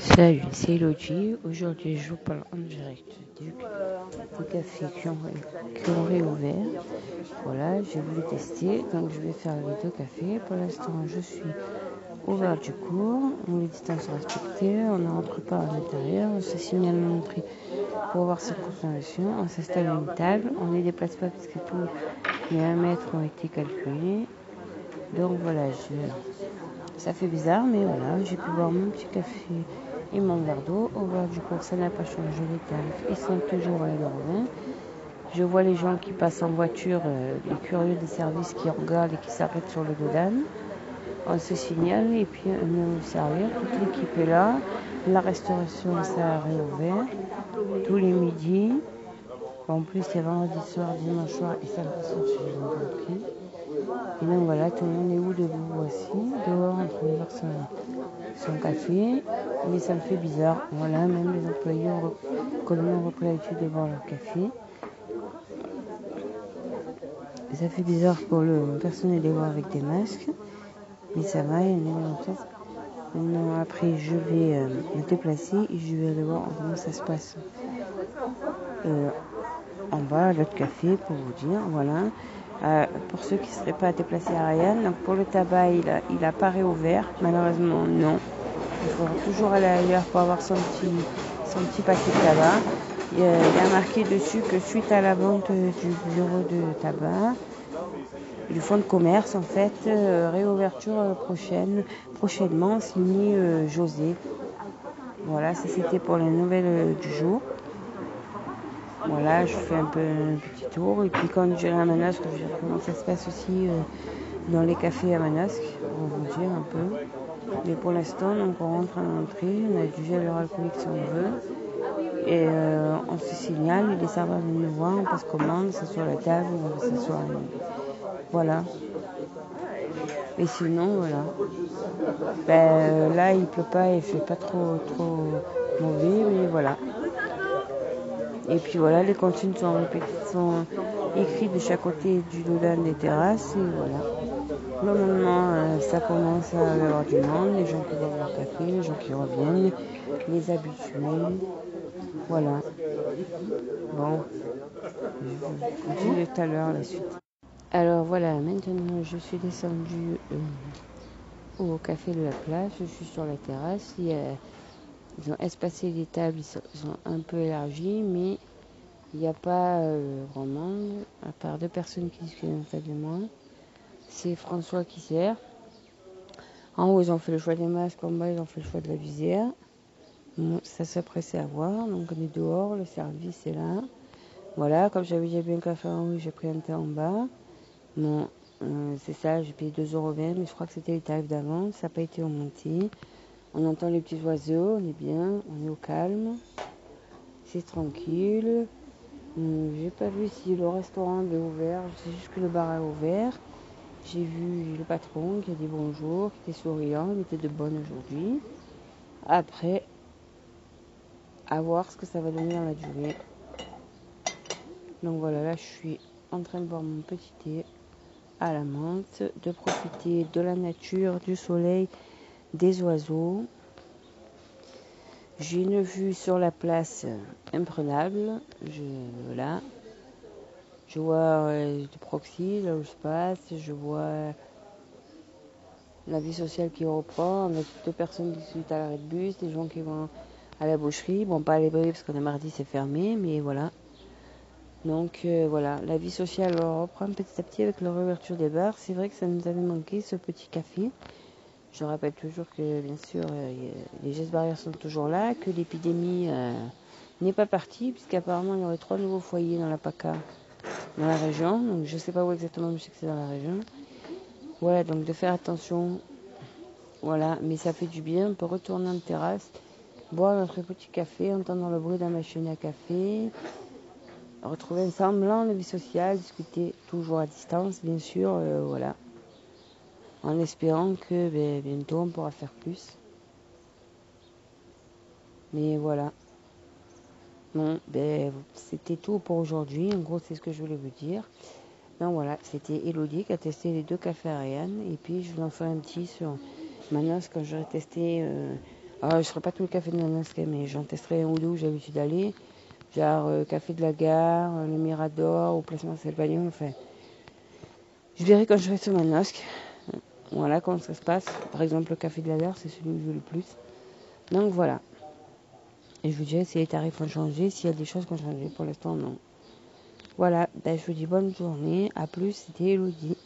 Salut, c'est Elodie. Aujourd'hui, je vous parle en direct du, café qui ont, qui ont, réouvert. Voilà, j'ai voulu tester, donc je vais faire les deux cafés. Pour l'instant, je suis au du cours. Les distances respectées, on ne rentre pas à l'intérieur, on se signale l'entrée pour avoir sa confirmation. On s'installe à une table, on ne les déplace pas parce que tous les 1 mètre ont été calculés. Donc voilà, je... ça fait bizarre, mais voilà, j'ai pu boire mon petit café et mon verre d'eau. Au bord du cours, ça n'a pas changé les tarifs. Ils sont toujours à l'heure Je vois les gens qui passent en voiture, euh, les curieux des services qui regardent et qui s'arrêtent sur le Dodan. On se signale et puis on vient nous servir. Toute l'équipe est là. La restauration, ça a réouvert tous les midis. En plus, a vendredi soir, dimanche soir et samedi soir sur les et donc voilà, tout le monde est où debout voici, dehors en train de voir son, café. Mais ça me fait bizarre. Voilà, même les employés ont, ont repris l'habitude de boire leur café. Ça fait bizarre pour le personnel de voir avec des masques. Mais ça va, il y a Maintenant, après, je vais euh, me déplacer et je vais aller voir comment ça se passe. Euh, en bas, l'autre café, pour vous dire, voilà. Euh, pour ceux qui ne seraient pas déplacés à Ryan. Donc pour le tabac, il il a pas réouvert. Malheureusement, non. Il faudra toujours aller ailleurs pour avoir son petit, son petit paquet de tabac. Il y a marqué dessus que suite à la vente du bureau de tabac, du fonds de commerce, en fait, euh, réouverture prochaine, prochainement, signé euh, José. Voilà, ça c'était pour les nouvelles du jour. Voilà, je fais un peu un petit tour. Et puis quand j'irai à Manosque, je verrai comment ça se passe aussi euh, dans les cafés à Manosque, pour vous dire un peu. Mais pour l'instant, donc on rentre à l'entrée, on a du gel alcoolique si on veut. Et euh, on se signale, les serveurs viennent nous voir, on passe commande, c'est sur la table, on s'asseoir. Voilà. Et sinon, voilà. Ben, là, il pleut pas, il fait pas trop, trop mauvais, mais voilà. Et puis voilà, les consignes sont, sont écrites de chaque côté du dodan des terrasses. Et voilà. Normalement, euh, ça commence à avoir du monde, les gens qui boivent leur café, les gens qui reviennent, les habitués. Voilà. Bon, je vous dis tout à l'heure la suite. Alors voilà, maintenant je suis descendue euh, au café de la place, je suis sur la terrasse. Ils ont espacé les tables, ils sont, un peu élargis, mais il n'y a pas euh, à part deux personnes qui discutent en fait de moi. C'est François qui sert. En haut, ils ont fait le choix des masques, en bas, ils ont fait le choix de la visière. ça s'apprêtait à voir, donc on est dehors, le service est là. Voilà, comme j'avais déjà bien un café en haut, j'ai pris un thé en bas. Bon, euh, c'est ça, j'ai payé 2,20€, mais je crois que c'était les tarifs d'avant, ça n'a pas été remonté. On entend les petits oiseaux, on est bien, on est au calme. C'est tranquille. Hum, j'ai pas vu si le restaurant est ouvert, je sais juste que le bar est ouvert. J'ai vu le patron qui a dit bonjour, qui était souriant, il était de bonne aujourd'hui. Après, à voir ce que ça va donner dans la durée. Donc voilà, là je suis en train de boire mon petit thé à la menthe, de profiter de la nature, du soleil des oiseaux. J'ai une vue sur la place imprenable. Je, voilà. Je vois euh, du proxy, là où je passe. Je vois la vie sociale qui reprend avec deux personnes qui sont à l'arrêt de bus, des gens qui vont à la boucherie. Bon, pas à l'ébris parce qu'on est mardi, c'est fermé, mais voilà. Donc euh, voilà, la vie sociale reprend petit à petit avec la réouverture des bars. C'est vrai que ça nous avait manqué ce petit café. Je rappelle toujours que, bien sûr, euh, les gestes barrières sont toujours là, que l'épidémie euh, n'est pas partie, puisqu'apparemment il y aurait trois nouveaux foyers dans la PACA, dans la région. Donc je ne sais pas où exactement, mais je sais que c'est dans la région. Voilà, donc de faire attention. Voilà, mais ça fait du bien. On peut retourner en terrasse, boire notre petit café, entendre le bruit de la machine à café, retrouver un semblant de vie sociale, discuter toujours à distance, bien sûr. Euh, voilà en espérant que ben, bientôt on pourra faire plus. Mais voilà. Bon, ben, c'était tout pour aujourd'hui. En gros, c'est ce que je voulais vous dire. Donc voilà, c'était Elodie qui a testé les deux cafés Ariane. Et puis, je vous en ferai un petit sur Manos quand j'aurai testé euh, Alors, je ne ferai pas tout le café de Nanasque, mais j'en testerai un ou deux où j'ai l'habitude d'aller. Genre euh, Café de la Gare, le Mirador, ou Place Marcel Pagnon, enfin. Je verrai quand je serai sur Manosque. Voilà comment ça se passe. Par exemple, le Café de la Gare, c'est celui que je veux le plus. Donc voilà. Et je vous dirai si les tarifs ont changé, s'il y a des choses qui ont changé. Pour l'instant, non. Voilà, ben, je vous dis bonne journée. À plus, c'était Elodie.